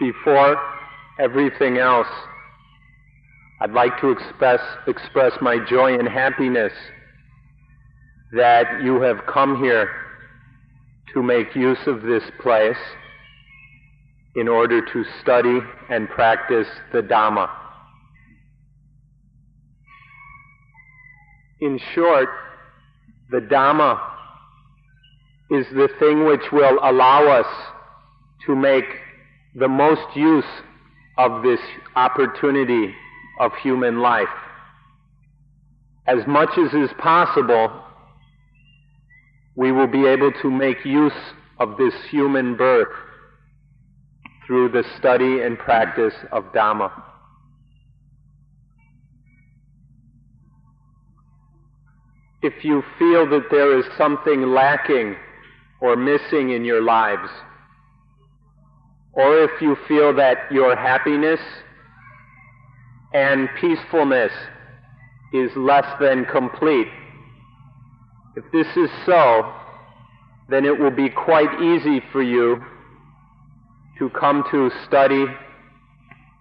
Before everything else, I'd like to express, express my joy and happiness that you have come here to make use of this place in order to study and practice the Dhamma. In short, the Dhamma is the thing which will allow us to make the most use of this opportunity of human life. As much as is possible, we will be able to make use of this human birth through the study and practice of Dhamma. If you feel that there is something lacking or missing in your lives, or if you feel that your happiness and peacefulness is less than complete, if this is so, then it will be quite easy for you to come to study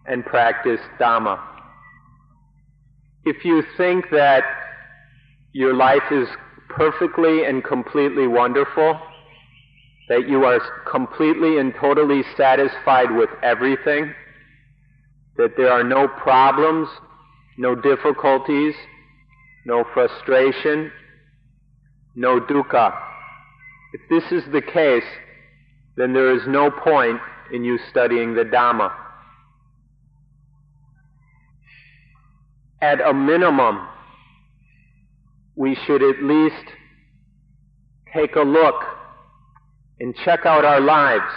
and practice Dhamma. If you think that your life is perfectly and completely wonderful, that you are completely and totally satisfied with everything, that there are no problems, no difficulties, no frustration, no dukkha. If this is the case, then there is no point in you studying the Dhamma. At a minimum, we should at least take a look and check out our lives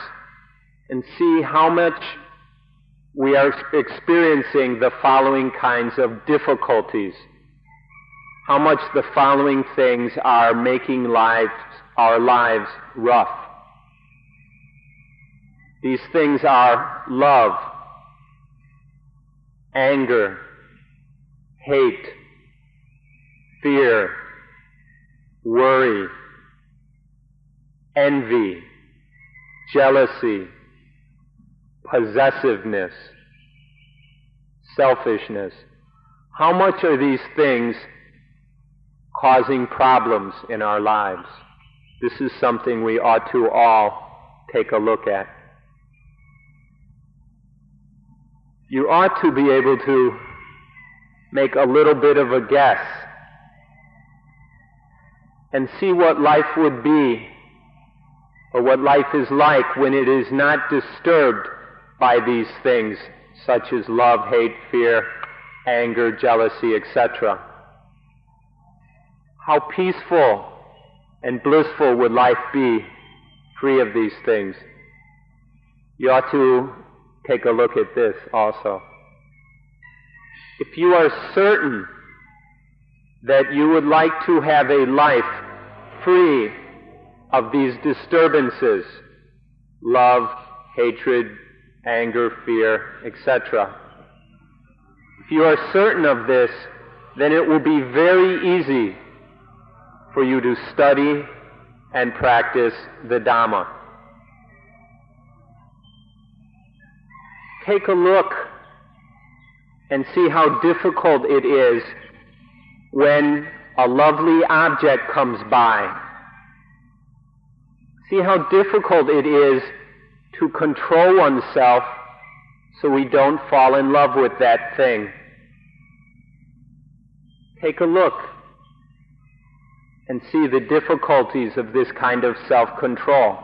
and see how much we are experiencing the following kinds of difficulties. How much the following things are making lives, our lives rough. These things are love, anger, hate, fear, worry, envy, jealousy, possessiveness, selfishness. How much are these things causing problems in our lives? This is something we ought to all take a look at. You ought to be able to make a little bit of a guess and see what life would be or what life is like when it is not disturbed by these things such as love, hate, fear, anger, jealousy, etc. How peaceful and blissful would life be free of these things? You ought to take a look at this also. If you are certain that you would like to have a life free of these disturbances, love, hatred, anger, fear, etc. If you are certain of this, then it will be very easy for you to study and practice the Dhamma. Take a look and see how difficult it is when a lovely object comes by. See how difficult it is to control oneself so we don't fall in love with that thing. Take a look and see the difficulties of this kind of self-control.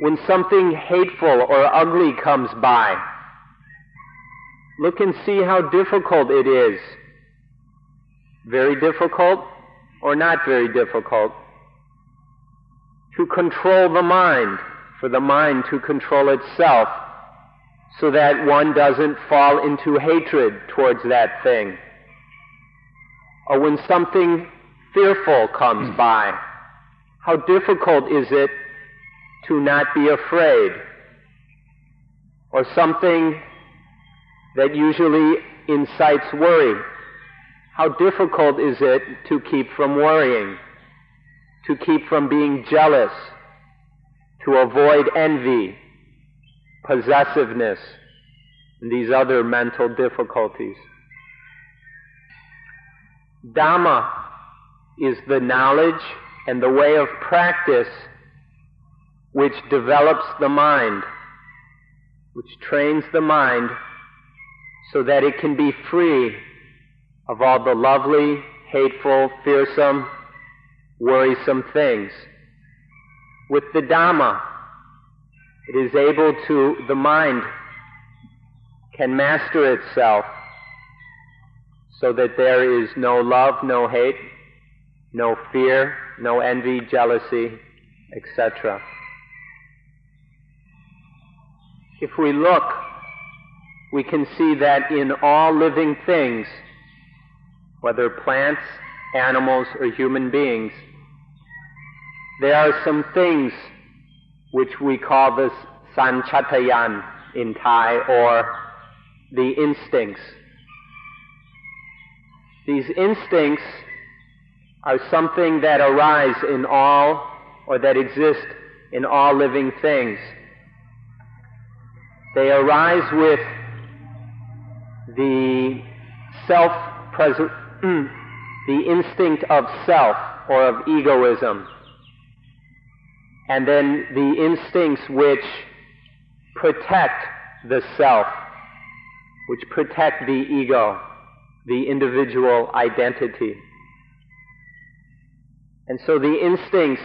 When something hateful or ugly comes by, look and see how difficult it is. Very difficult or not very difficult? To control the mind for the mind to control itself so that one doesn't fall into hatred towards that thing. Or when something fearful comes hmm. by, how difficult is it to not be afraid? Or something that usually incites worry, how difficult is it to keep from worrying, to keep from being jealous, to avoid envy, possessiveness, and these other mental difficulties. Dhamma is the knowledge and the way of practice which develops the mind, which trains the mind so that it can be free of all the lovely, hateful, fearsome, worrisome things. With the Dhamma, it is able to, the mind can master itself so that there is no love, no hate, no fear, no envy, jealousy, etc. If we look, we can see that in all living things, whether plants, animals, or human beings, there are some things which we call the sanchatayan in Thai, or the instincts. These instincts are something that arise in all or that exist in all living things. They arise with the self the instinct of self or of egoism, and then the instincts which protect the self, which protect the ego, the individual identity. And so the instincts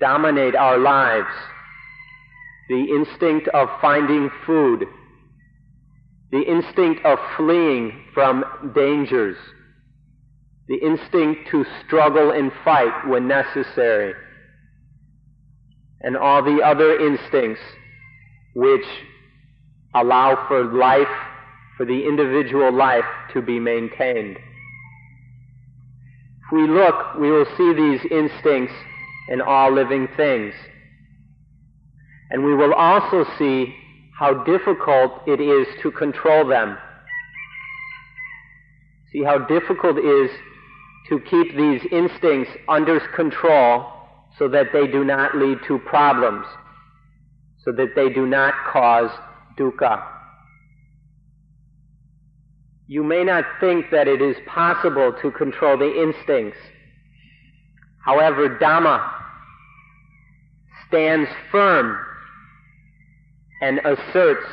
dominate our lives. The instinct of finding food, the instinct of fleeing from dangers, the instinct to struggle and fight when necessary, and all the other instincts which allow for life, for the individual life to be maintained. If we look, we will see these instincts in all living things. And we will also see how difficult it is to control them. See how difficult it is to keep these instincts under control so that they do not lead to problems, so that they do not cause dukkha. You may not think that it is possible to control the instincts. However, Dhamma stands firm and asserts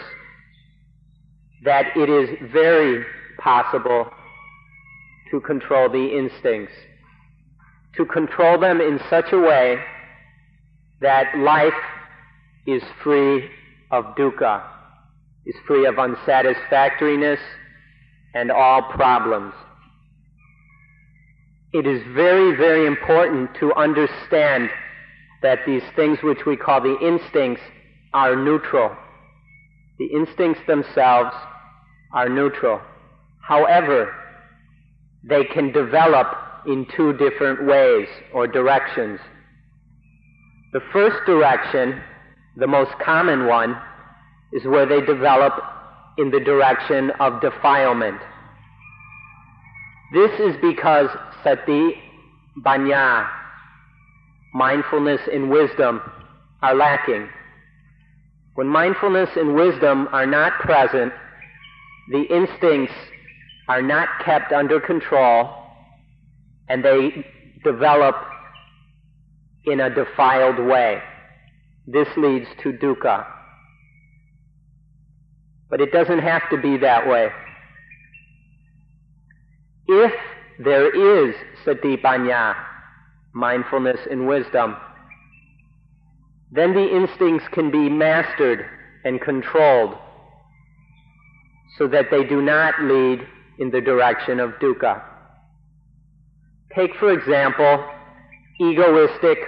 that it is very possible to control the instincts, to control them in such a way that life is free of dukkha, is free of unsatisfactoriness and all problems. It is very, very important to understand that these things which we call the instincts are neutral. The instincts themselves are neutral. However, they can develop in two different ways or directions. The first direction, the most common one, is where they develop in the direction of defilement. This is because sati, panya, mindfulness and wisdom are lacking. When mindfulness and wisdom are not present, the instincts are not kept under control and they develop in a defiled way. This leads to dukkha. But it doesn't have to be that way. If there is satipanya, mindfulness and wisdom, then the instincts can be mastered and controlled so that they do not lead in the direction of dukkha. Take, for example, egoistic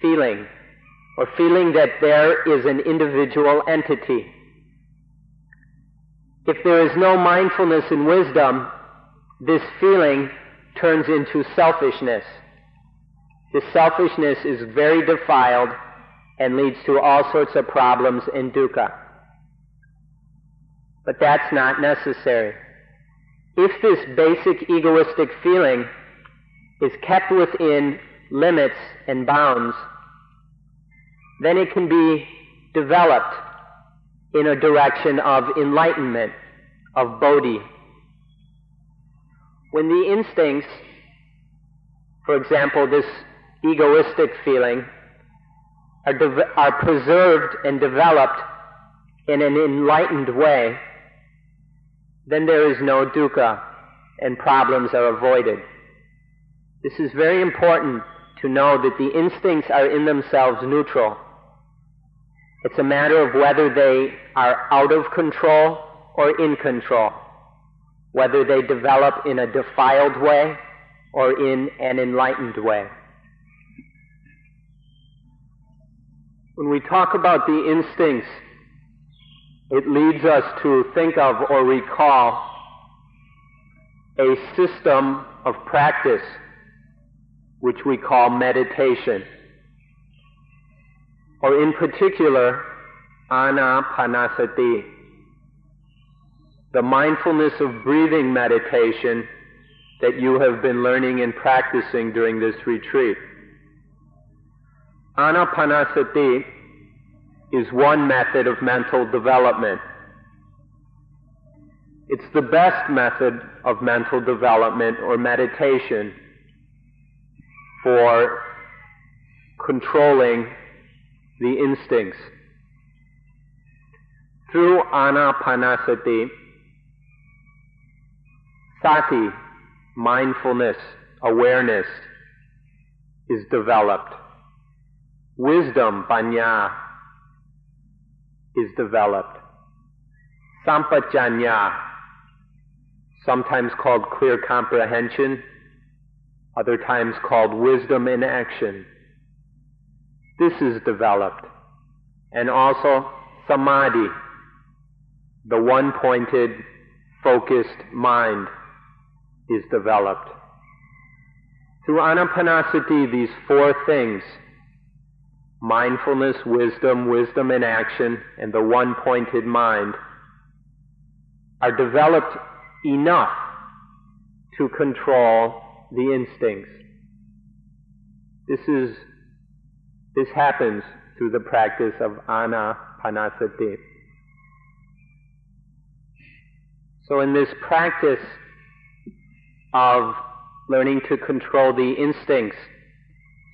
feeling, or feeling that there is an individual entity. If there is no mindfulness and wisdom, this feeling turns into selfishness. This selfishness is very defiled and leads to all sorts of problems in dukkha. But that's not necessary. If this basic egoistic feeling is kept within limits and bounds, then it can be developed in a direction of enlightenment, of bodhi. When the instincts, for example, this egoistic feeling, are, de- are preserved and developed in an enlightened way, then there is no dukkha and problems are avoided. This is very important to know that the instincts are in themselves neutral. It's a matter of whether they are out of control or in control, whether they develop in a defiled way or in an enlightened way. When we talk about the instincts, it leads us to think of or recall a system of practice which we call meditation, or in particular, anapanasati, the mindfulness of breathing meditation that you have been learning and practicing during this retreat. Anapanasati is one method of mental development. It's the best method of mental development or meditation for controlling the instincts. Through anapanasati, sati, mindfulness, awareness, is developed. Wisdom, panya, is developed. Sampajanya, sometimes called clear comprehension, other times called wisdom in action. This is developed. And also samadhi, the one pointed, focused mind, is developed. Through anapanasati, these four things mindfulness, wisdom, wisdom in action, and the one pointed mind are developed enough to control the instincts. This is this happens through the practice of anapanasati. So in this practice of learning to control the instincts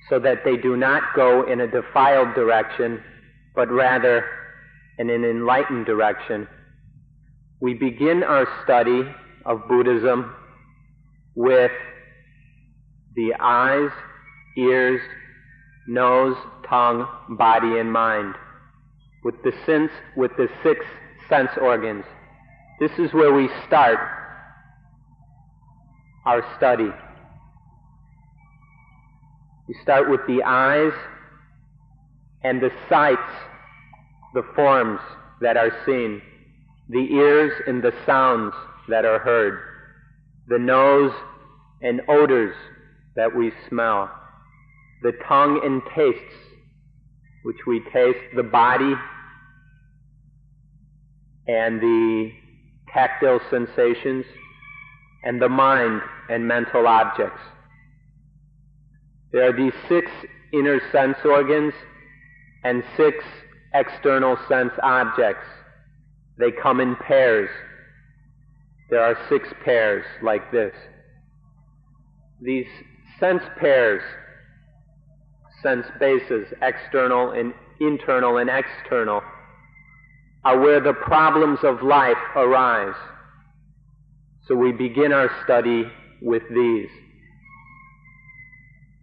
so that they do not go in a defiled direction, but rather in an enlightened direction, we begin our study of Buddhism with the eyes, ears, nose, tongue, body, and mind, with the sense, with the six sense organs. This is where we start our study. We start with the eyes and the sights, the forms that are seen, the ears and the sounds that are heard, the nose and odors that we smell, the tongue and tastes, which we taste, the body and the tactile sensations, and the mind and mental objects. There are these six inner sense organs and six external sense objects. They come in pairs. There are six pairs like this. These sense pairs, sense bases, external and internal and external, are where the problems of life arise. So we begin our study with these.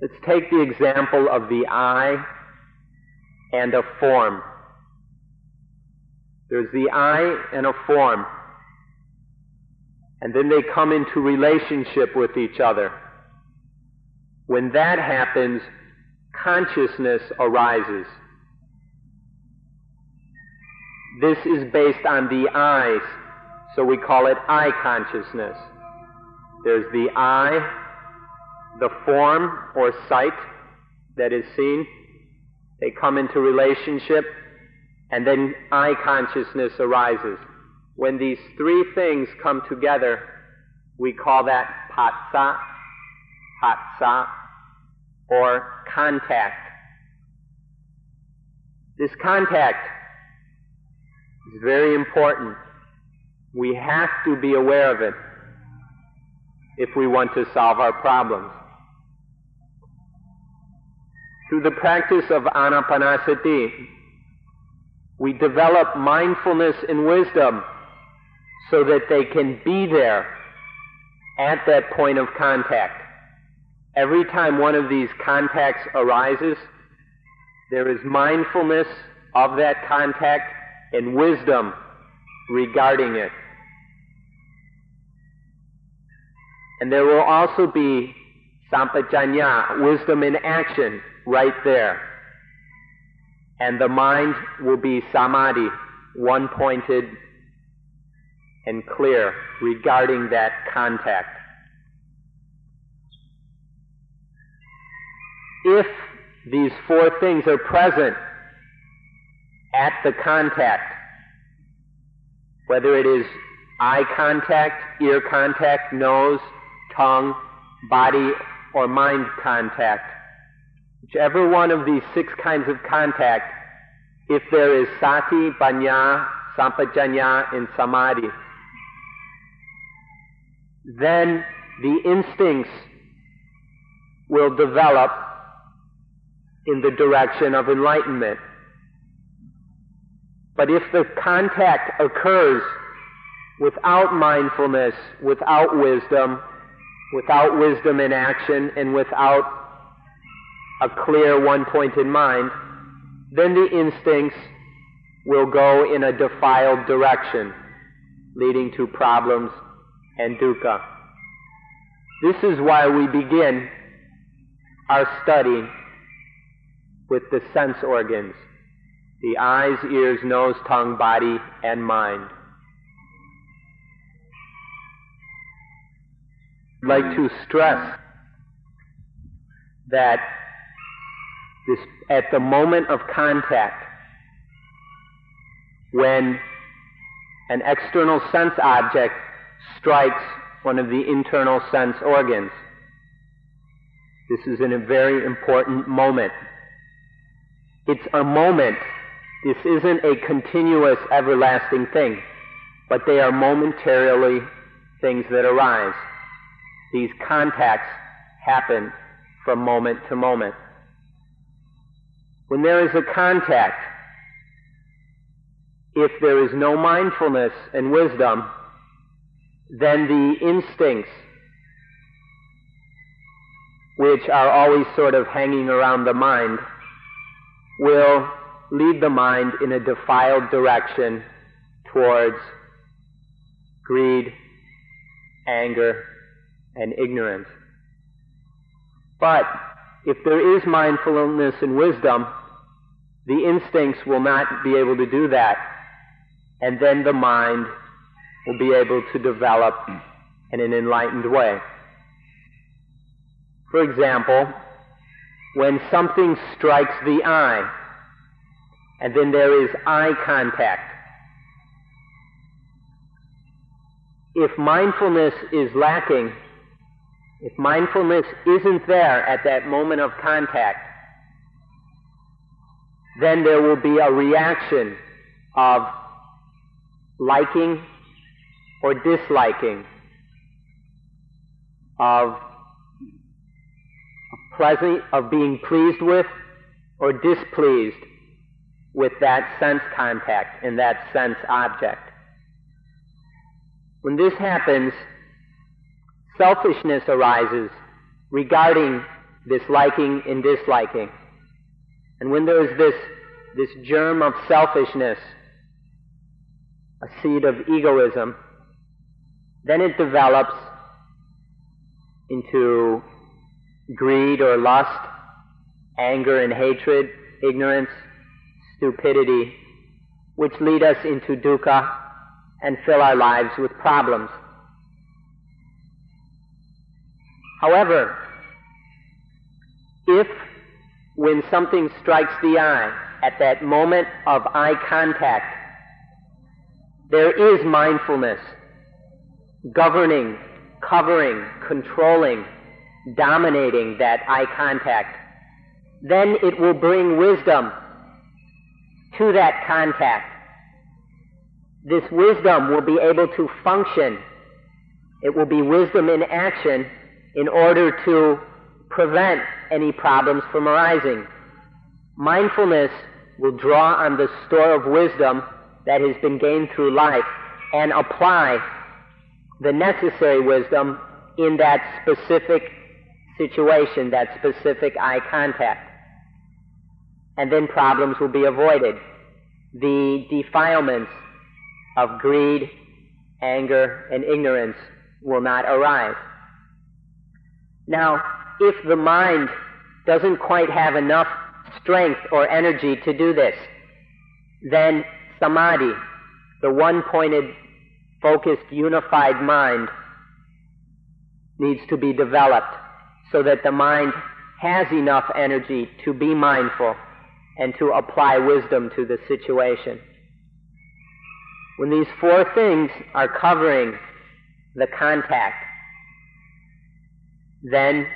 Let's take the example of the eye and a form. There's the eye and a form. And then they come into relationship with each other. When that happens, consciousness arises. This is based on the eyes, so we call it eye consciousness. There's the eye, the form or sight that is seen. They come into relationship, and then eye consciousness arises. When these three things come together, we call that phassa, phassa, or contact. This contact is very important. We have to be aware of it if we want to solve our problems. Through the practice of anapanasati, we develop mindfulness and wisdom so that they can be there at that point of contact. Every time one of these contacts arises, there is mindfulness of that contact and wisdom regarding it. And there will also be sampajanya, wisdom in action, right there. And the mind will be samadhi, one pointed and clear regarding that contact. If these four things are present at the contact, whether it is eye contact, ear contact, nose, tongue, body, or mind contact, whichever one of these six kinds of contact, if there is sati, panya, sampajanya, and samadhi, then the instincts will develop in the direction of enlightenment. But if the contact occurs without mindfulness, without wisdom, without wisdom in action, and without a clear one pointed mind, then the instincts will go in a defiled direction, leading to problems and dukkha. This is why we begin our study with the sense organs the eyes, ears, nose, tongue, body, and mind. I'd like to stress that this, at the moment of contact, when an external sense object strikes one of the internal sense organs, this is in a very important moment. It's a moment. This isn't a continuous, everlasting thing, but they are momentarily things that arise. These contacts happen from moment to moment. When there is a contact, if there is no mindfulness and wisdom, then the instincts, which are always sort of hanging around the mind, will lead the mind in a defiled direction towards greed, anger, and ignorance. But if there is mindfulness and wisdom, the instincts will not be able to do that, and then the mind will be able to develop in an enlightened way. For example, when something strikes the eye, and then there is eye contact, if mindfulness is lacking, if mindfulness isn't there at that moment of contact, then there will be a reaction of liking or disliking, of pleasant, of being pleased with or displeased with that sense contact and that sense object. When this happens, selfishness arises regarding this liking and disliking. And when there is this, this germ of selfishness, a seed of egoism, then it develops into greed or lust, anger and hatred, ignorance, stupidity, which lead us into dukkha and fill our lives with problems. However, if when something strikes the eye, at that moment of eye contact, there is mindfulness governing, covering, controlling, dominating that eye contact. Then it will bring wisdom to that contact. this wisdom will be able to function. It will be wisdom in action in order to prevent any problems from arising. Mindfulness will draw on the store of wisdom that has been gained through life and apply the necessary wisdom in that specific situation, that specific eye contact. And then problems will be avoided. The defilements of greed, anger, and ignorance will not arise. Now, if the mind doesn't quite have enough strength or energy to do this, then samadhi, the one pointed, focused, unified mind, needs to be developed so that the mind has enough energy to be mindful and to apply wisdom to the situation. When these four things are covering the contact, then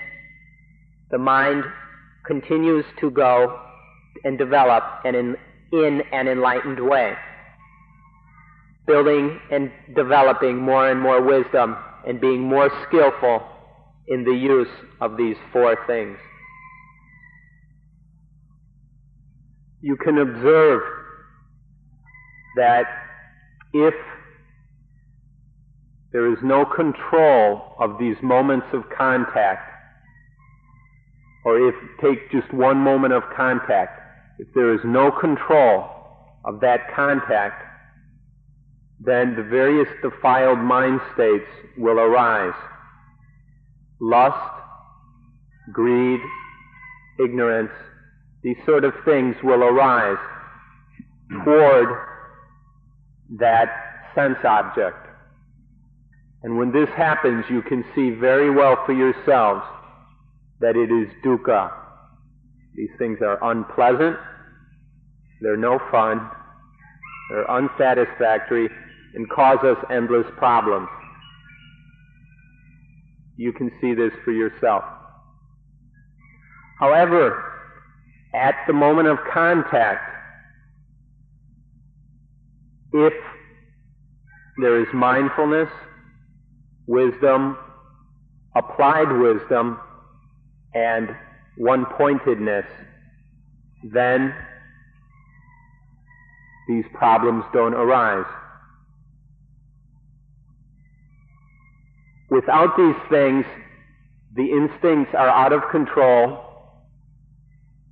the mind continues to go and develop and in, in an enlightened way, building and developing more and more wisdom and being more skillful in the use of these four things. You can observe that if there is no control of these moments of contact, or if take just one moment of contact, if there is no control of that contact, then the various defiled mind states will arise. Lust, greed, ignorance, these sort of things will arise toward that sense object. And when this happens, you can see very well for yourselves that it is dukkha. These things are unpleasant, they're no fun, they're unsatisfactory, and cause us endless problems. You can see this for yourself. However, at the moment of contact, if there is mindfulness, wisdom, applied wisdom, and one pointedness, then these problems don't arise. Without these things, the instincts are out of control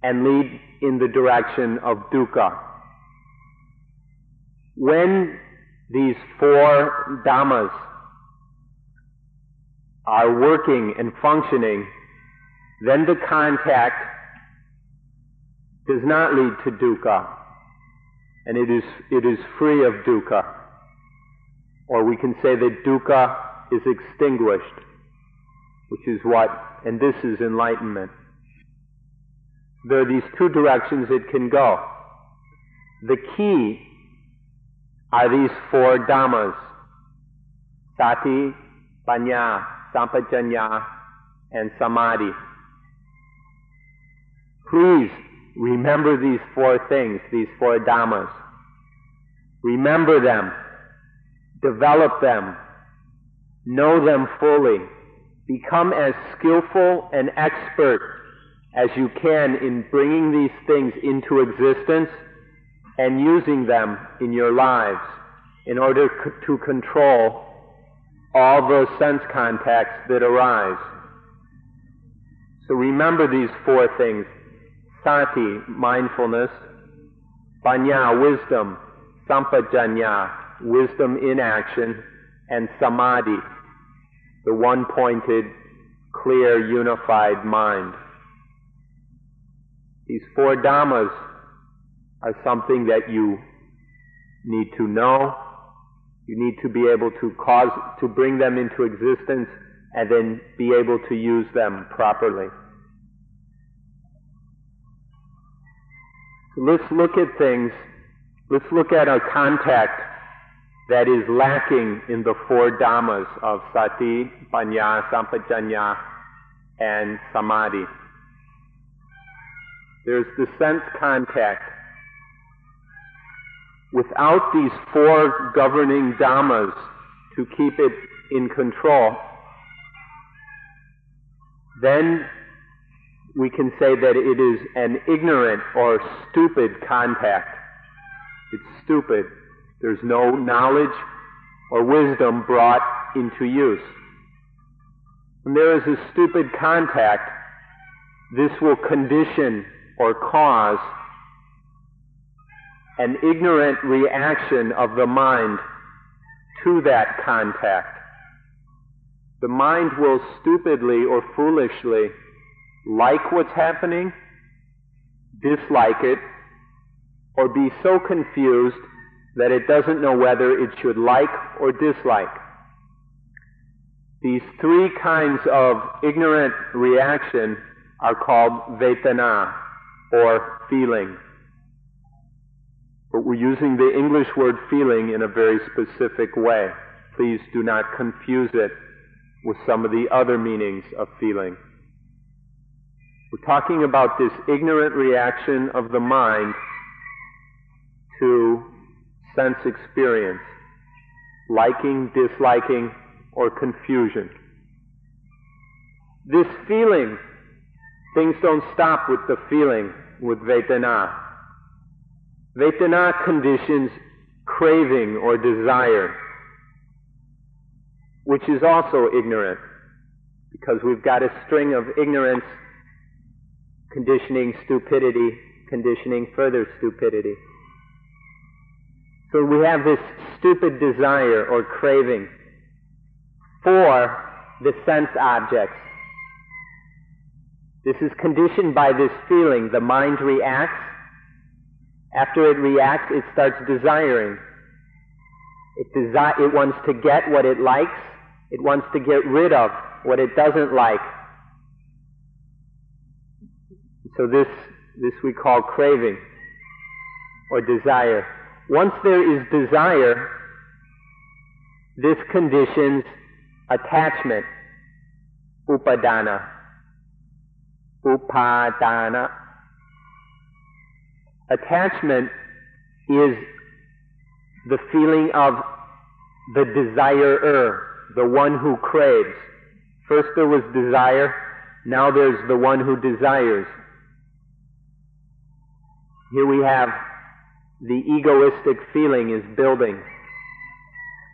and lead in the direction of dukkha. When these four dhammas are working and functioning, then the contact does not lead to dukkha, and it is, it is free of dukkha. Or we can say that dukkha is extinguished, which is what, and this is enlightenment. There are these two directions it can go. The key are these four dhammas sati, panya, sampajanya, and samadhi. Please remember these four things, these four dhammas. Remember them, develop them, know them fully, become as skillful and expert as you can in bringing these things into existence and using them in your lives in order c- to control all those sense contacts that arise. So remember these four things. Sati, mindfulness, panya, wisdom, sampajanya, wisdom in action, and samadhi, the one pointed, clear, unified mind. These four dhammas are something that you need to know. You need to be able to cause, to bring them into existence and then be able to use them properly. Let's look at things, let's look at a contact that is lacking in the four dhammas of sati, panya, sampajanya, and samadhi. There's the sense contact. without these four governing dhammas to keep it in control, then we can say that it is an ignorant or stupid contact. It's stupid. There's no knowledge or wisdom brought into use. When there is a stupid contact, this will condition or cause an ignorant reaction of the mind to that contact. The mind will stupidly or foolishly like what's happening, dislike it, or be so confused that it doesn't know whether it should like or dislike. These three kinds of ignorant reaction are called vedana, or feeling. But we're using the English word feeling in a very specific way. Please do not confuse it with some of the other meanings of feeling. We're talking about this ignorant reaction of the mind to sense experience, liking, disliking, or confusion. This feeling, things don't stop with the feeling, with Vedana. Vedana conditions craving or desire, which is also ignorant, because we've got a string of ignorance conditioning stupidity, conditioning further stupidity. So we have this stupid desire or craving for the sense objects. This is conditioned by this feeling. The mind reacts. After it reacts, it starts desiring. It, desi- it wants to get what it likes. It wants to get rid of what it doesn't like. So this, this we call craving or desire. Once there is desire, this conditions attachment, upadana. Upadana. Attachment is the feeling of the desirer, the one who craves. First there was desire, now there's the one who desires. Here we have the egoistic feeling is building.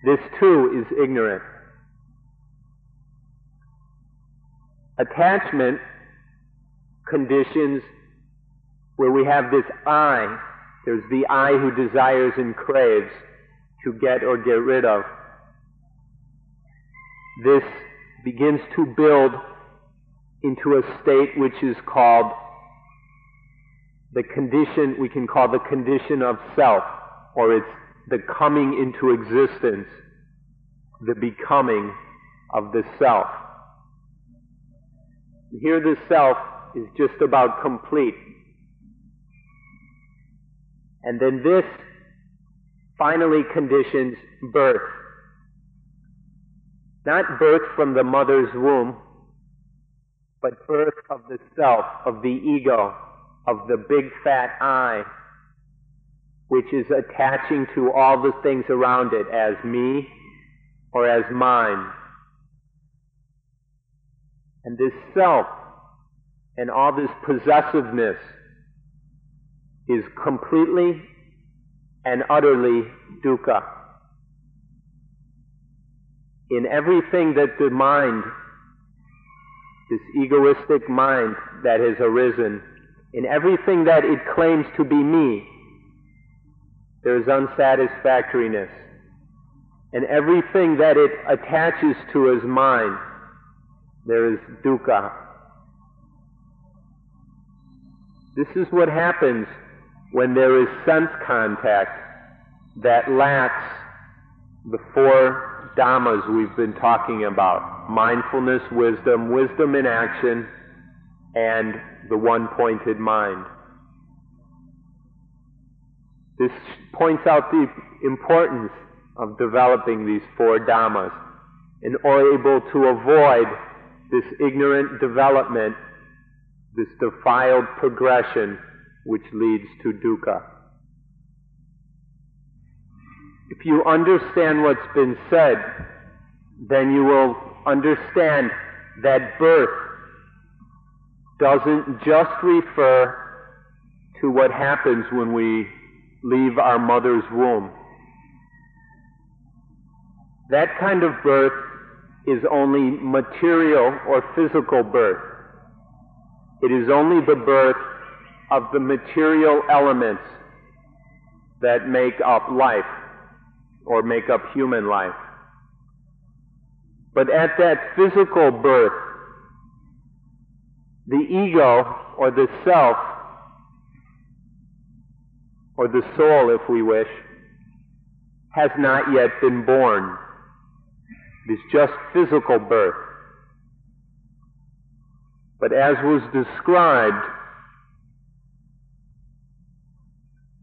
This too is ignorant. Attachment conditions where we have this I. There's the I who desires and craves to get or get rid of. This begins to build into a state which is called the condition we can call the condition of self, or it's the coming into existence, the becoming of the self. Here the self is just about complete. And then this finally conditions birth. Not birth from the mother's womb, but birth of the self, of the ego, of the big fat I, which is attaching to all the things around it as me or as mine. And this self and all this possessiveness is completely and utterly dukkha. In everything that the mind, this egoistic mind that has arisen, in everything that it claims to be me, there is unsatisfactoriness. And everything that it attaches to as mine, there is dukkha. This is what happens when there is sense contact that lacks the four dhammas we've been talking about mindfulness, wisdom, wisdom in action, and the one pointed mind. This points out the importance of developing these four dhammas and are able to avoid this ignorant development, this defiled progression which leads to dukkha. If you understand what's been said, then you will understand that birth doesn't just refer to what happens when we leave our mother's womb. That kind of birth is only material or physical birth. It is only the birth of the material elements that make up life or make up human life. But at that physical birth, the ego or the self or the soul, if we wish, has not yet been born. It is just physical birth. But as was described,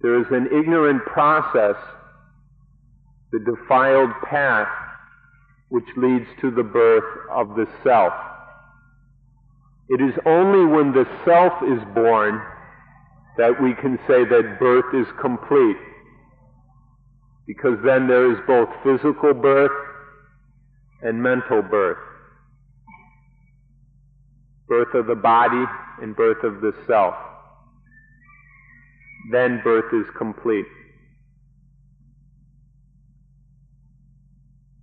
there is an ignorant process, the defiled path, which leads to the birth of the self. It is only when the self is born that we can say that birth is complete. Because then there is both physical birth and mental birth. Birth of the body and birth of the self. Then birth is complete.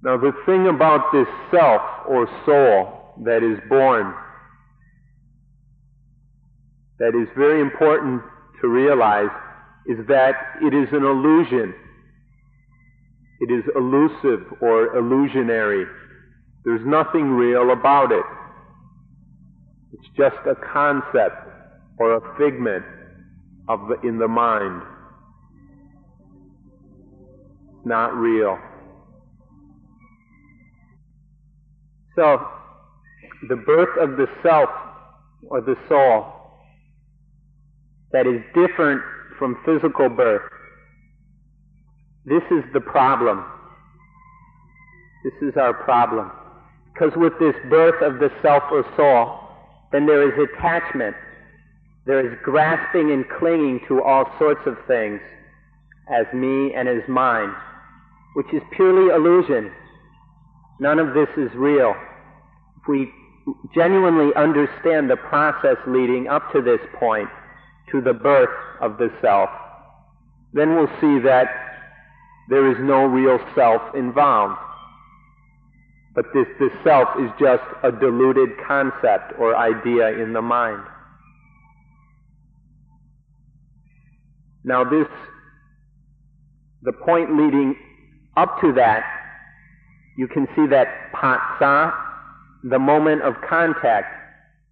Now the thing about this self or soul that is born that is very important to realize is that it is an illusion. It is elusive or illusionary. There's nothing real about it. It's just a concept or a figment of the, in the mind. Not real. So, the birth of the self or the soul that is different from physical birth. This is the problem. This is our problem. Because with this birth of the self or soul, then there is attachment. There is grasping and clinging to all sorts of things as me and as mine, which is purely illusion. None of this is real. If we genuinely understand the process leading up to this point, to the birth of the self, then we'll see that there is no real self involved. But this, this self is just a deluded concept or idea in the mind. Now this, the point leading up to that, you can see that phassa, the moment of contact,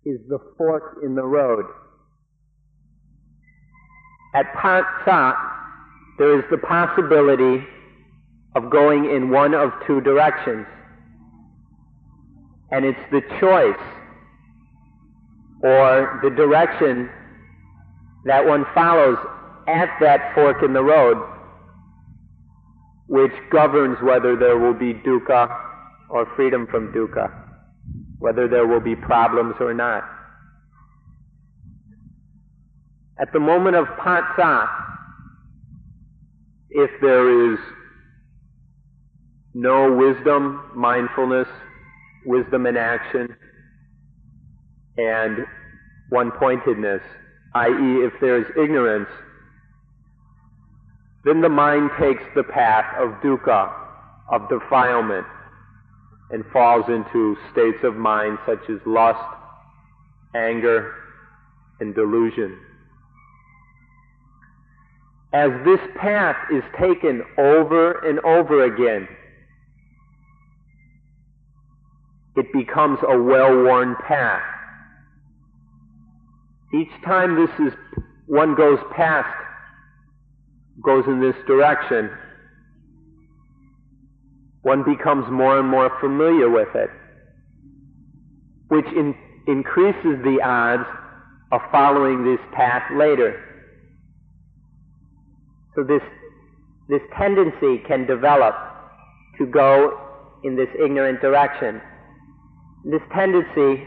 is the fork in the road. At phassa, there is the possibility of going in one of two directions. And it's the choice or the direction that one follows at that fork in the road which governs whether there will be dukkha or freedom from dukkha, whether there will be problems or not. At the moment of phassa, if there is no wisdom, mindfulness, wisdom in action, and one pointedness, i.e., if there is ignorance, then the mind takes the path of dukkha, of defilement, and falls into states of mind such as lust, anger, and delusion as this path is taken over and over again, it becomes a well-worn path. Each time this is, one goes past, goes in this direction, one becomes more and more familiar with it, which in, increases the odds of following this path later. So this, this tendency can develop to go in this ignorant direction. This tendency,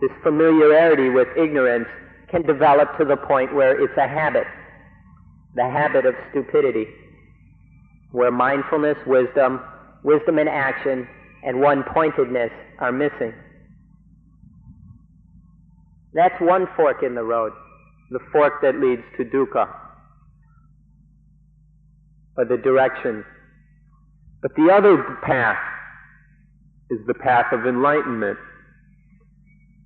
this familiarity with ignorance, can develop to the point where it's a habit, the habit of stupidity. where mindfulness, wisdom, wisdom in action, and one pointedness are missing. That's one fork in the road, the fork that leads to dukkha, or the direction. But the other path is the path of enlightenment.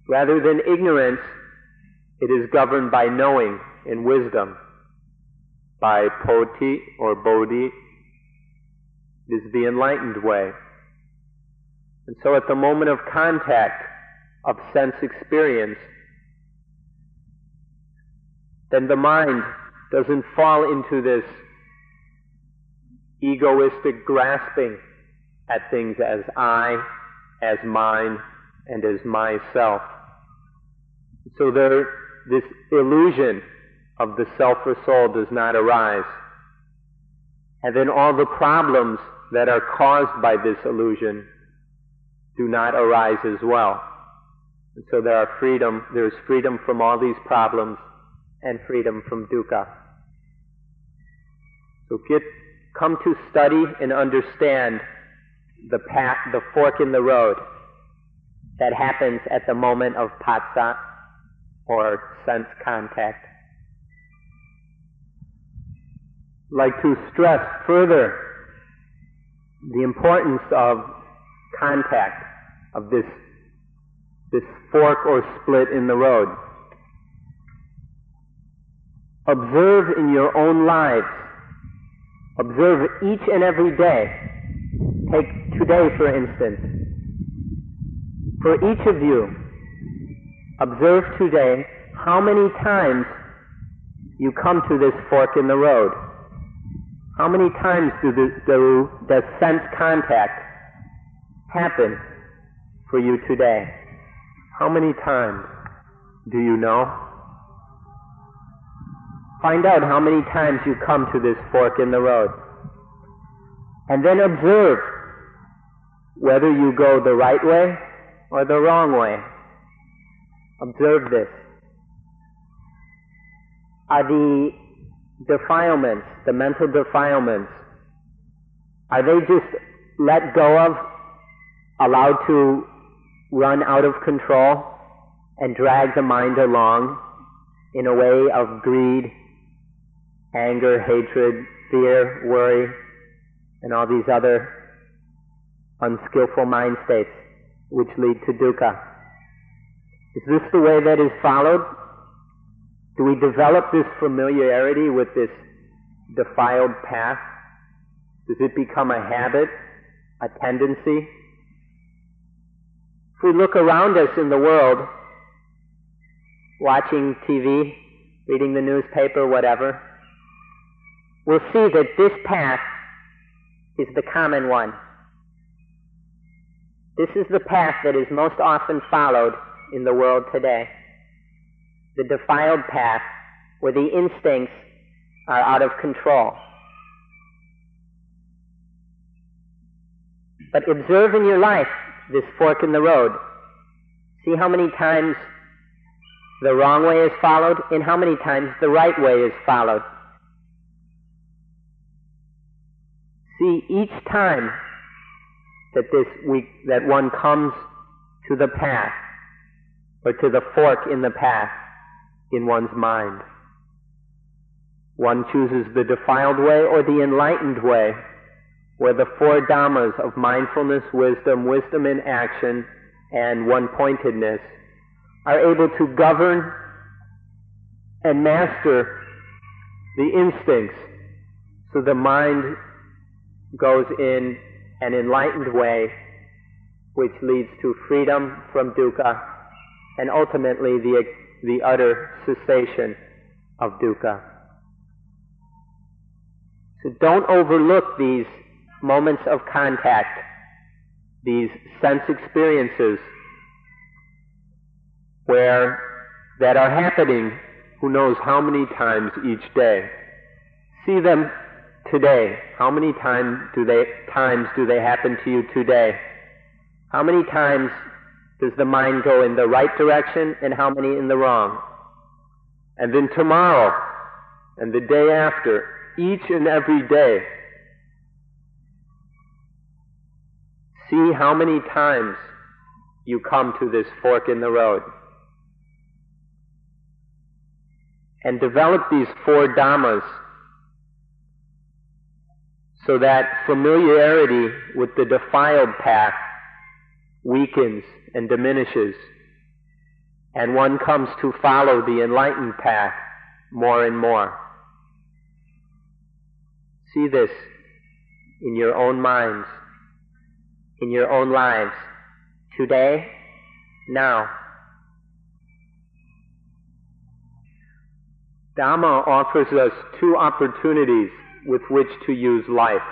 Rather than ignorance, it is governed by knowing and wisdom, by poti or bodhi. It is the enlightened way. And so at the moment of contact of sense experience, then the mind doesn't fall into this egoistic grasping at things as I, as mine, and as myself. So there, this illusion of the self or soul does not arise. And then all the problems that are caused by this illusion do not arise as well. And so there are freedom, there's freedom from all these problems and freedom from dukkha. So get, come to study and understand the path, the fork in the road that happens at the moment of phassa or sense contact. like to stress further the importance of contact, of this, this fork or split in the road. Observe in your own lives. Observe each and every day. Take today, for instance. For each of you, observe today how many times you come to this fork in the road. How many times do the, do, does sense contact happen for you today? How many times do you know? Find out how many times you come to this fork in the road. And then observe whether you go the right way or the wrong way. Observe this. Are the defilements, the mental defilements, are they just let go of, allowed to run out of control and drag the mind along in a way of greed, anger, hatred, fear, worry, and all these other unskillful mind states which lead to dukkha? Is this the way that is followed? Do we develop this familiarity with this defiled path? Does it become a habit, a tendency? If we look around us in the world, watching TV, reading the newspaper, whatever, we'll see that this path is the common one. This is the path that is most often followed in the world today the defiled path where the instincts are out of control. But observe in your life this fork in the road. See how many times the wrong way is followed and how many times the right way is followed. See each time that this we, that one comes to the path or to the fork in the path in one's mind. One chooses the defiled way or the enlightened way, where the four dhammas of mindfulness, wisdom, wisdom in action, and one pointedness are able to govern and master the instincts so the mind goes in an enlightened way which leads to freedom from dukkha and ultimately the the utter cessation of dukkha. So don't overlook these moments of contact, these sense experiences where that are happening who knows how many times each day. See them today. How many times do they times do they happen to you today? How many times does the mind go in the right direction and how many in the wrong? And then tomorrow and the day after, each and every day, See how many times you come to this fork in the road. And develop these four dhammas so that familiarity with the defiled path weakens and diminishes, and one comes to follow the enlightened path more and more. See this in your own minds, in your own lives, today, now. Dhamma offers us two opportunities with which to use life.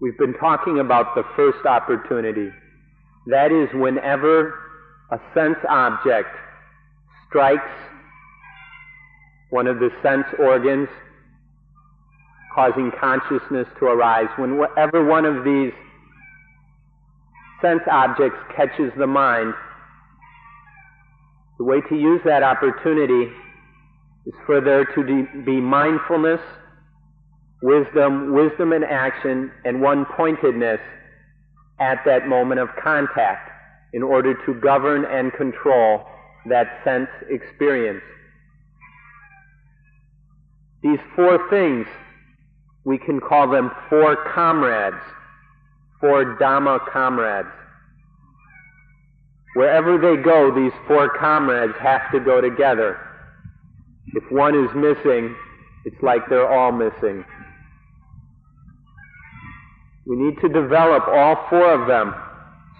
We've been talking about the first opportunity. That is whenever a sense object strikes one of the sense organs, causing consciousness to arise, whenever one of these sense objects catches the mind, the way to use that opportunity is for there to be mindfulness wisdom, wisdom in action, and one pointedness at that moment of contact in order to govern and control that sense experience. These four things, we can call them four comrades, four Dhamma comrades. Wherever they go, these four comrades have to go together. If one is missing, it's like they're all missing. We need to develop all four of them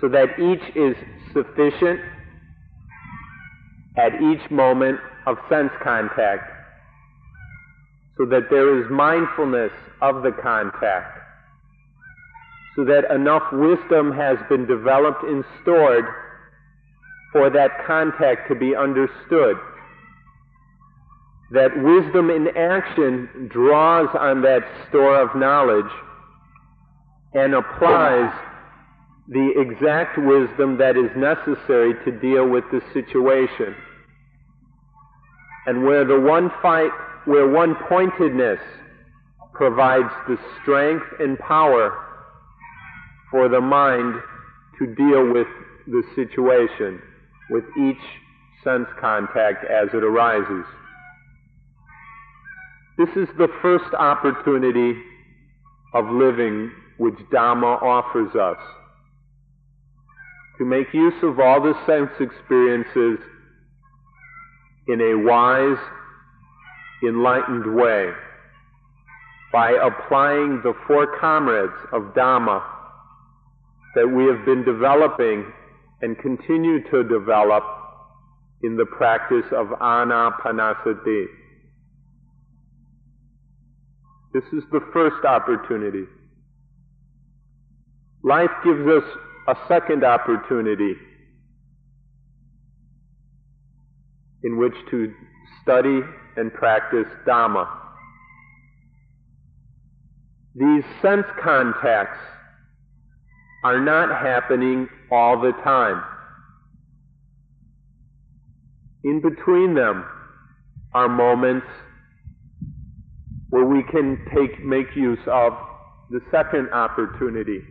so that each is sufficient at each moment of sense contact, so that there is mindfulness of the contact, so that enough wisdom has been developed and stored for that contact to be understood. That wisdom in action draws on that store of knowledge and applies the exact wisdom that is necessary to deal with the situation. And where the one fight, where one pointedness provides the strength and power for the mind to deal with the situation, with each sense contact as it arises. This is the first opportunity of living which Dhamma offers us. To make use of all the sense experiences in a wise, enlightened way by applying the four comrades of Dhamma that we have been developing and continue to develop in the practice of anapanasati. This is the first opportunity. Life gives us a second opportunity in which to study and practice Dhamma. These sense contacts are not happening all the time. In between them are moments where we can take, make use of the second opportunity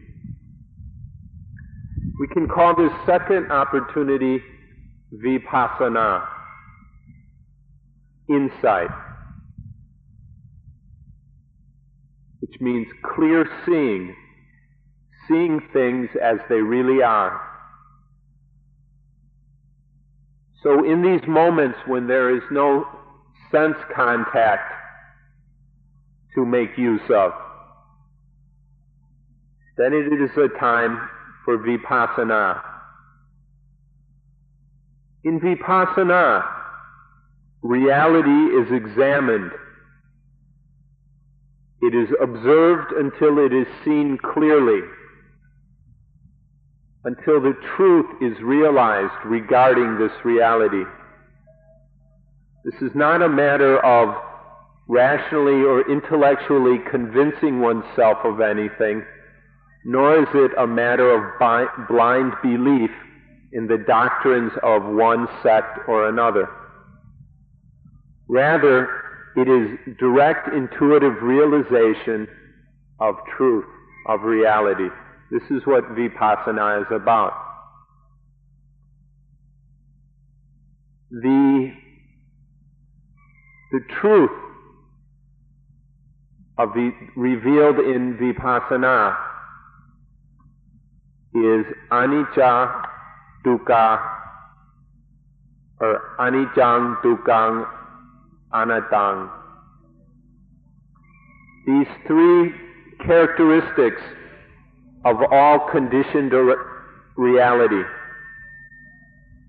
we can call this second opportunity vipassana, insight, which means clear seeing, seeing things as they really are. So, in these moments when there is no sense contact to make use of, then it is a time for vipassana. In vipassana, reality is examined. It is observed until it is seen clearly, until the truth is realized regarding this reality. This is not a matter of rationally or intellectually convincing oneself of anything nor is it a matter of blind belief in the doctrines of one sect or another. Rather, it is direct intuitive realization of truth, of reality. This is what vipassana is about. The, the truth of the, revealed in vipassana is anicca, dukkha, or anicca, dukkha, anattang. These three characteristics of all conditioned reality.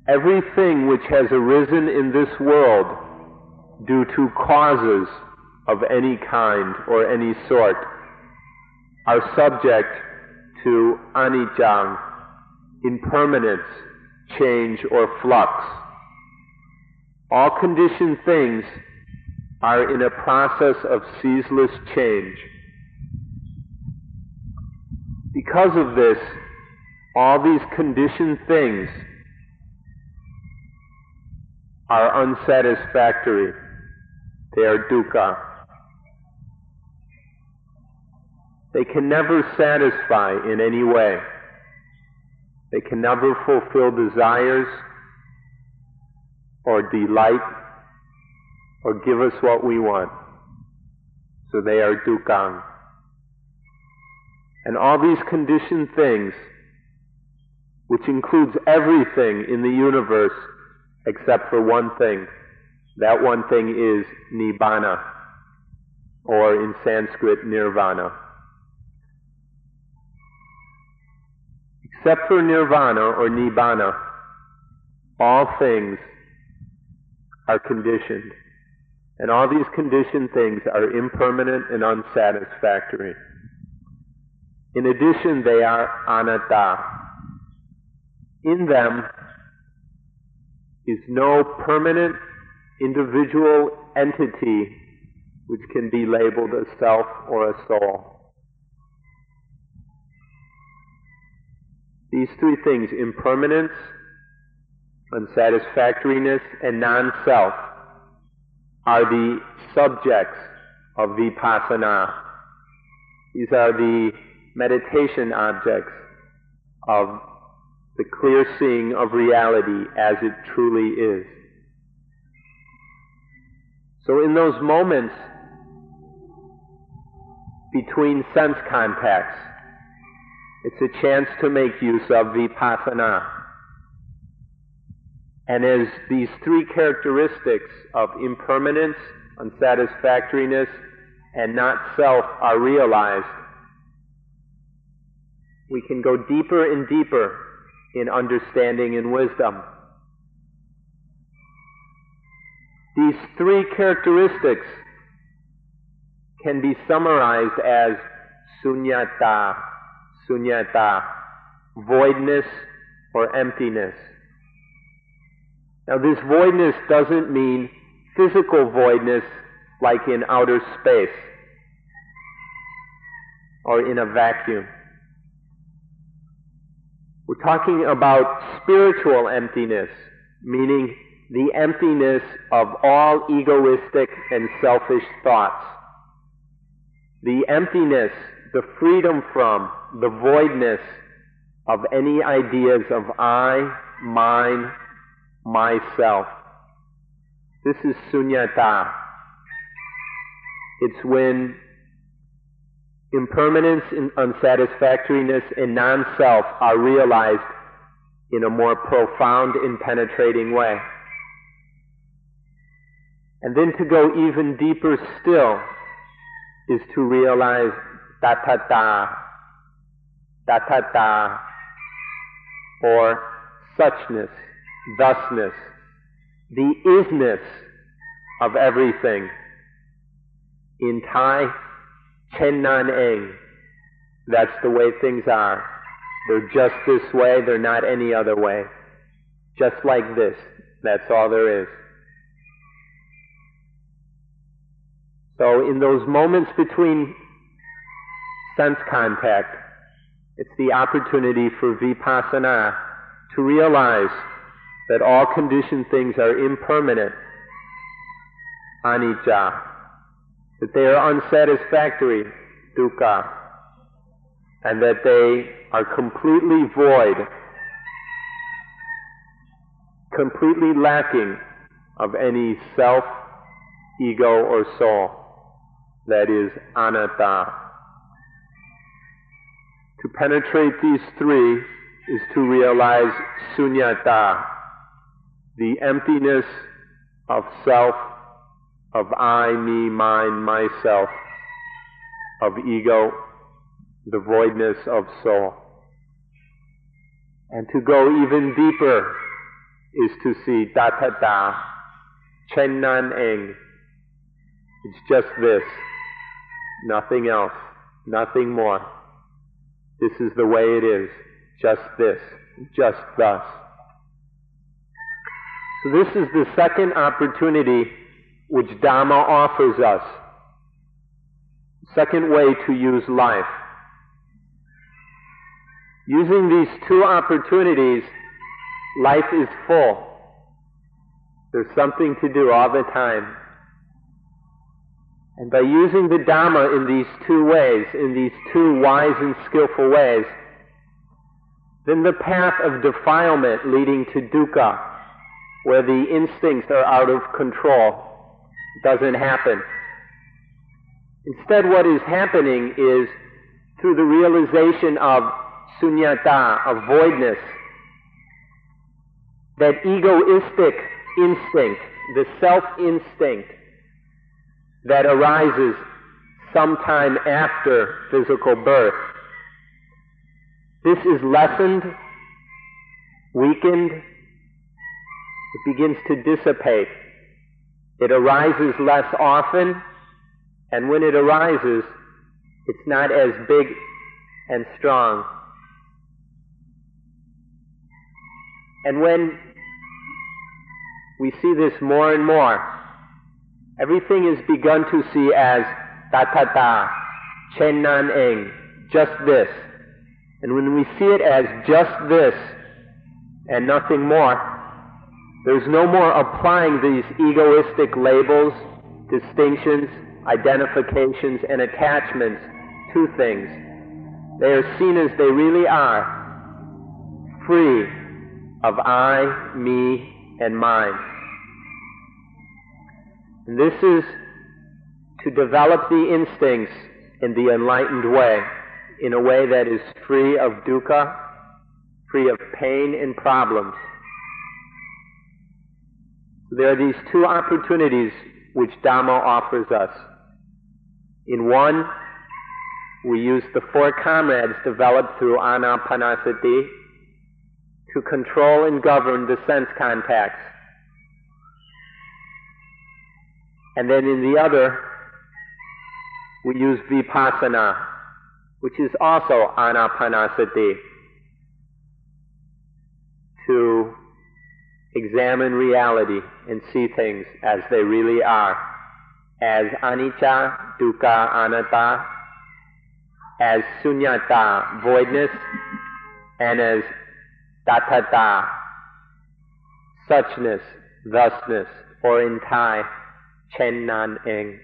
Everything which has arisen in this world due to causes of any kind or any sort are subject to anicca, impermanence, change, or flux. All conditioned things are in a process of ceaseless change. Because of this, all these conditioned things are unsatisfactory. They are dukkha. They can never satisfy in any way. They can never fulfill desires or delight or give us what we want. So they are dukkha. And all these conditioned things, which includes everything in the universe except for one thing, that one thing is nibbana, or in Sanskrit, nirvana. Except for nirvana or nibbana, all things are conditioned. And all these conditioned things are impermanent and unsatisfactory. In addition, they are anatta. In them is no permanent individual entity which can be labeled a self or a soul. These three things, impermanence, unsatisfactoriness, and non-self, are the subjects of vipassana. These are the meditation objects of the clear seeing of reality as it truly is. So in those moments between sense contacts, it's a chance to make use of vipassana. And as these three characteristics of impermanence, unsatisfactoriness, and not self are realized, we can go deeper and deeper in understanding and wisdom. These three characteristics can be summarized as sunyata, sunyata, voidness or emptiness. Now this voidness doesn't mean physical voidness like in outer space or in a vacuum. We're talking about spiritual emptiness, meaning the emptiness of all egoistic and selfish thoughts. The emptiness, the freedom from, the voidness of any ideas of I, mine, myself. This is sunyata. It's when impermanence, and unsatisfactoriness, and non-self are realized in a more profound and penetrating way. And then to go even deeper still is to realize tatata, tatata, or suchness, thusness, the isness of everything. In Thai, Chen Nan Eng. That's the way things are. They're just this way, they're not any other way. Just like this. That's all there is. So in those moments between sense contact, it's the opportunity for vipassana to realize that all conditioned things are impermanent, anicca, that they are unsatisfactory, dukkha. and that they are completely void, completely lacking of any self, ego, or soul. That is anatta. To penetrate these three is to realize sunyata, the emptiness of self, of I, me, mine, myself, of ego, the voidness of soul. And to go even deeper is to see tatata, chennan eng. It's just this, nothing else, nothing more. This is the way it is, just this, just thus. So this is the second opportunity which Dhamma offers us. Second way to use life. Using these two opportunities, life is full. There's something to do all the time. And by using the Dhamma in these two ways, in these two wise and skillful ways, then the path of defilement leading to dukkha, where the instincts are out of control, doesn't happen. Instead, what is happening is through the realization of sunyata, of voidness, that egoistic instinct, the self instinct that arises sometime after physical birth. This is lessened, weakened, it begins to dissipate. It arises less often, and when it arises, it's not as big and strong. And when we see this more and more, everything is begun to see as tatata, chennan eng, just this. And when we see it as just this and nothing more, there's no more applying these egoistic labels, distinctions, identifications, and attachments to things. They are seen as they really are, free of I, me, and mine. And this is to develop the instincts in the enlightened way, in a way that is free of dukkha, free of pain and problems. There are these two opportunities which Dhamma offers us. In one, we use the four comrades developed through anapanasati to control and govern the sense contacts. And then in the other, we use vipassana, which is also anapanasati, to examine reality and see things as they really are, as anicca, dukkha, anatta, as sunyata, voidness, and as tatata, suchness, thusness, or in Thai, chen nan eng.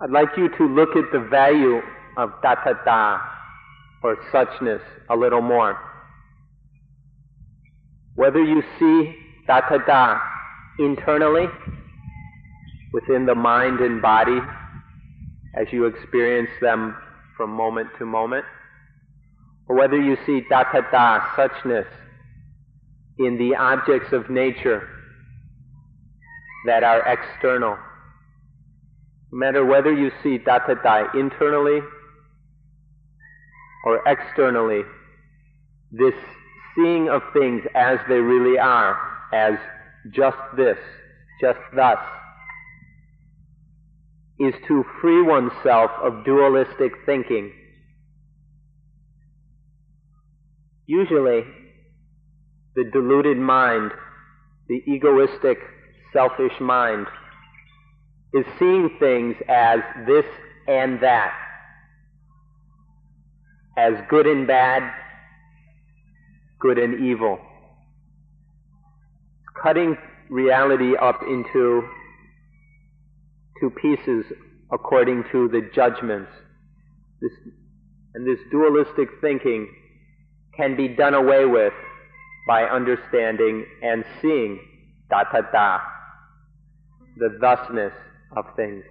I'd like you to look at the value of tatata, or suchness, a little more. Whether you see tatata internally, within the mind and body, as you experience them from moment to moment, or whether you see tatata, suchness, in the objects of nature that are external. No matter whether you see tatata internally or externally, this seeing of things as they really are, as just this, just thus, is to free oneself of dualistic thinking. Usually, the deluded mind, the egoistic, selfish mind, is seeing things as this and that, as good and bad, good and evil. Cutting reality up into two pieces according to the judgments, This, and this dualistic thinking can be done away with by understanding and seeing da ta da, the thusness of things.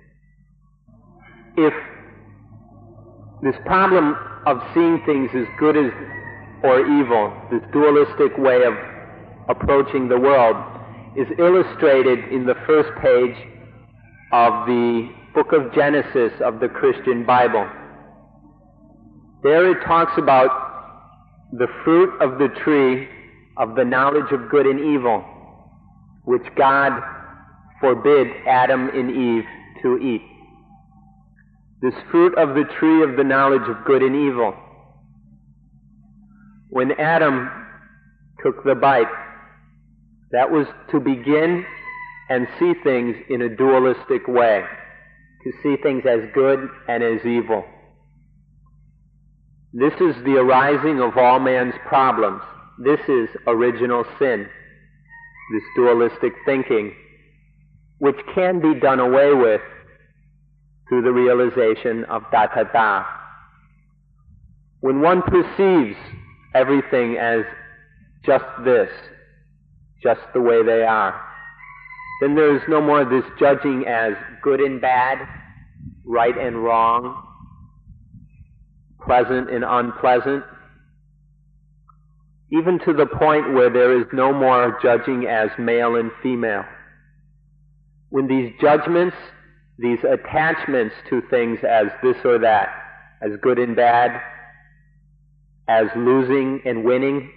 If this problem of seeing things as good as or evil, this dualistic way of approaching the world, is illustrated in the first page of the book of Genesis of the Christian Bible. There it talks about the fruit of the tree of the knowledge of good and evil, which God forbid Adam and Eve to eat. This fruit of the tree of the knowledge of good and evil. When Adam took the bite, that was to begin and see things in a dualistic way, to see things as good and as evil. This is the arising of all man's problems. This is original sin, this dualistic thinking, which can be done away with through the realization of da. When one perceives everything as just this, just the way they are, then there is no more this judging as good and bad, right and wrong, pleasant and unpleasant even to the point where there is no more judging as male and female. When these judgments, these attachments to things as this or that, as good and bad, as losing and winning,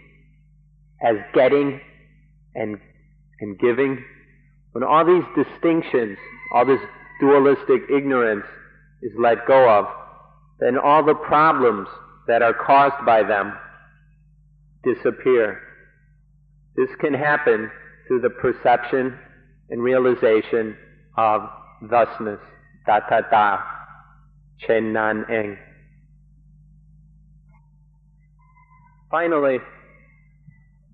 as getting and, and giving, when all these distinctions, all this dualistic ignorance is let go of, then all the problems that are caused by them disappear. This can happen through the perception and realization of thusness, da ta da, chen nan eng. Finally,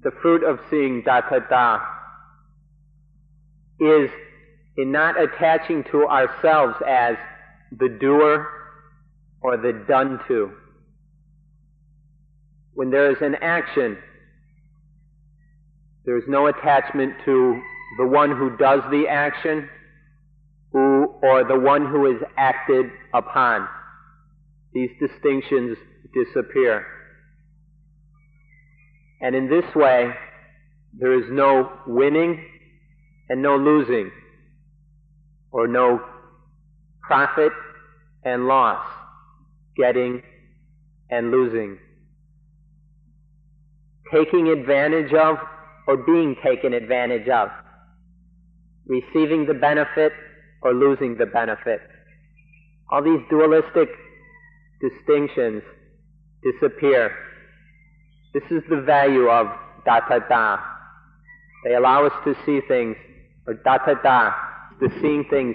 the fruit of seeing da ta da is in not attaching to ourselves as the doer or the done to. When there is an action, there is no attachment to the one who does the action who, or the one who is acted upon. These distinctions disappear. And in this way, there is no winning and no losing, or no profit and loss, getting and losing taking advantage of or being taken advantage of, receiving the benefit or losing the benefit. All these dualistic distinctions disappear. This is the value of da ta da. They allow us to see things, or tatata, to seeing things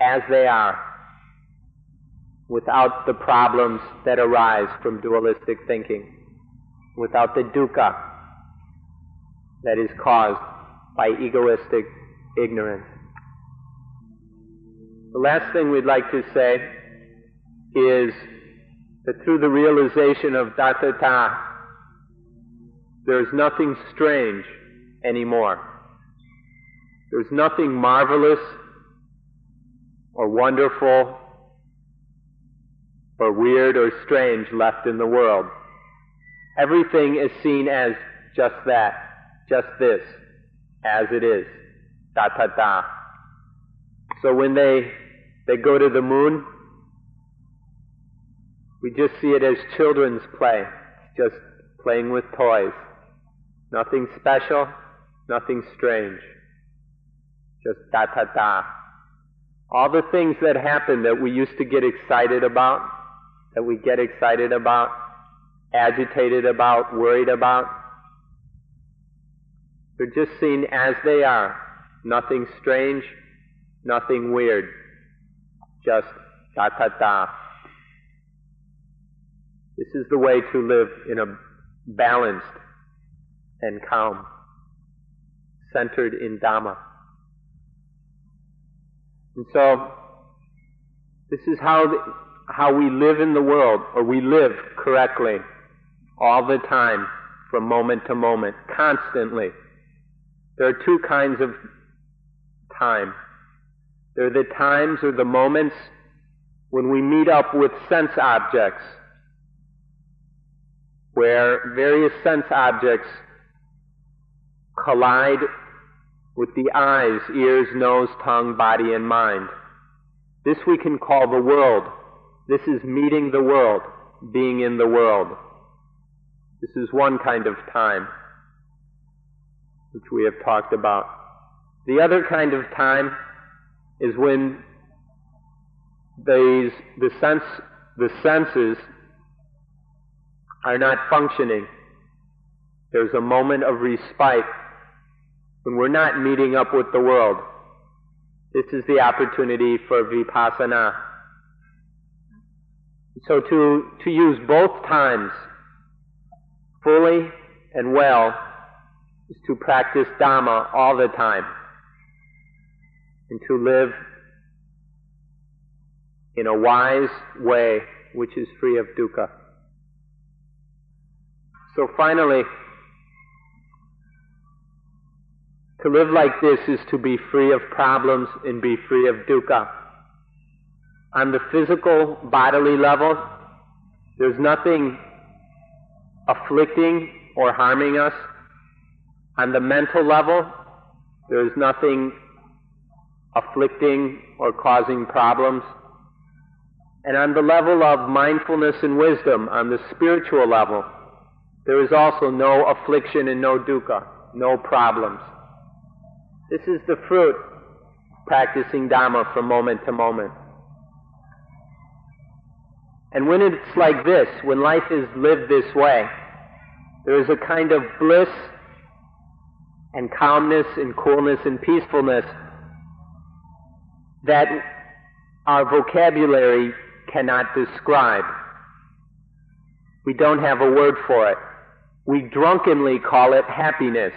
as they are, without the problems that arise from dualistic thinking without the dukkha that is caused by egoistic ignorance. The last thing we'd like to say is that through the realization of da ta there's nothing strange anymore. There's nothing marvelous or wonderful or weird or strange left in the world. Everything is seen as just that, just this, as it is. Da ta da. So when they they go to the moon, we just see it as children's play, just playing with toys. Nothing special, nothing strange. Just da ta da. All the things that happen that we used to get excited about, that we get excited about, agitated about, worried about. They're just seen as they are. Nothing strange, nothing weird. Just da ta da. This is the way to live in a balanced and calm, centered in Dhamma. And so, this is how the, how we live in the world, or we live correctly all the time, from moment to moment, constantly. There are two kinds of time. They're the times or the moments when we meet up with sense objects, where various sense objects collide with the eyes, ears, nose, tongue, body, and mind. This we can call the world. This is meeting the world, being in the world. This is one kind of time, which we have talked about. The other kind of time is when these, the, sense, the senses are not functioning. There's a moment of respite when we're not meeting up with the world. This is the opportunity for vipassana. So to, to use both times fully and well is to practice Dhamma all the time and to live in a wise way which is free of dukkha. So finally, to live like this is to be free of problems and be free of dukkha. On the physical, bodily level, there's nothing afflicting or harming us. On the mental level, there's nothing afflicting or causing problems. And on the level of mindfulness and wisdom, on the spiritual level, there is also no affliction and no dukkha, no problems. This is the fruit practicing Dhamma from moment to moment. And when it's like this, when life is lived this way, there is a kind of bliss and calmness and coolness and peacefulness that our vocabulary cannot describe. We don't have a word for it. We drunkenly call it happiness.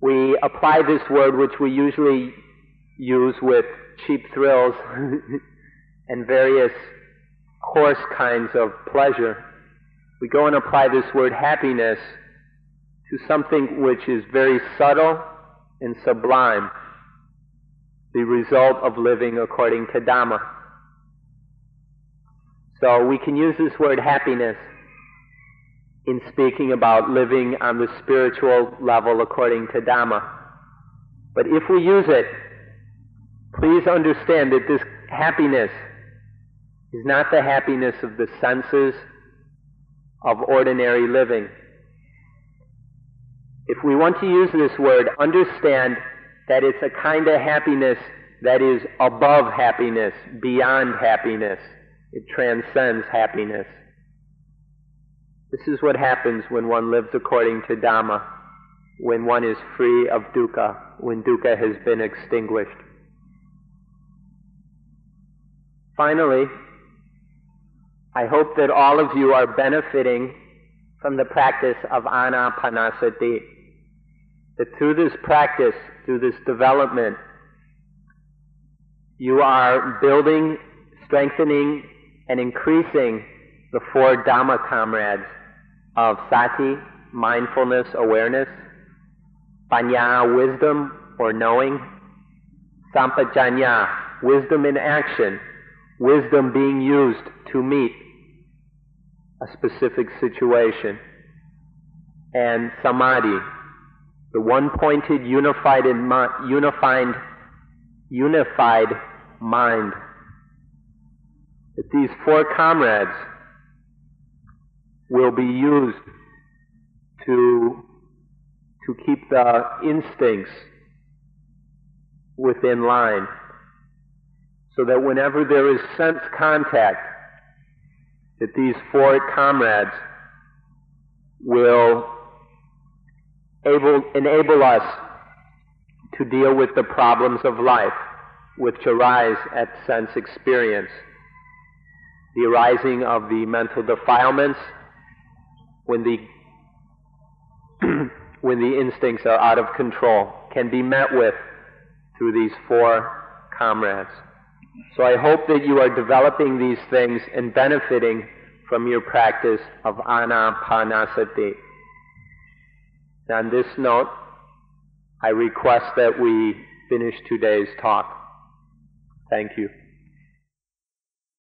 We apply this word, which we usually use with cheap thrills and various coarse kinds of pleasure. We go and apply this word happiness to something which is very subtle and sublime the result of living according to Dhamma. So we can use this word happiness in speaking about living on the spiritual level according to Dhamma. But if we use it, please understand that this happiness is not the happiness of the senses of ordinary living. If we want to use this word, understand that it's a kind of happiness that is above happiness, beyond happiness. It transcends happiness. This is what happens when one lives according to Dhamma, when one is free of dukkha, when dukkha has been extinguished. Finally, I hope that all of you are benefiting from the practice of anapanasati. That through this practice, through this development, you are building, strengthening, and increasing the four Dhamma comrades of sati, mindfulness, awareness, panya, wisdom or knowing, sampajanya, wisdom in action, wisdom being used to meet a specific situation, and samadhi, the one-pointed, unified, unified, unified mind. That these four comrades will be used to, to keep the instincts within line. So that whenever there is sense contact, that these four comrades will able, enable us to deal with the problems of life which arise at sense experience. The arising of the mental defilements, when the when the instincts are out of control can be met with through these four comrades. So I hope that you are developing these things and benefiting from your practice of anapanasati. On this note, I request that we finish today's talk. Thank you.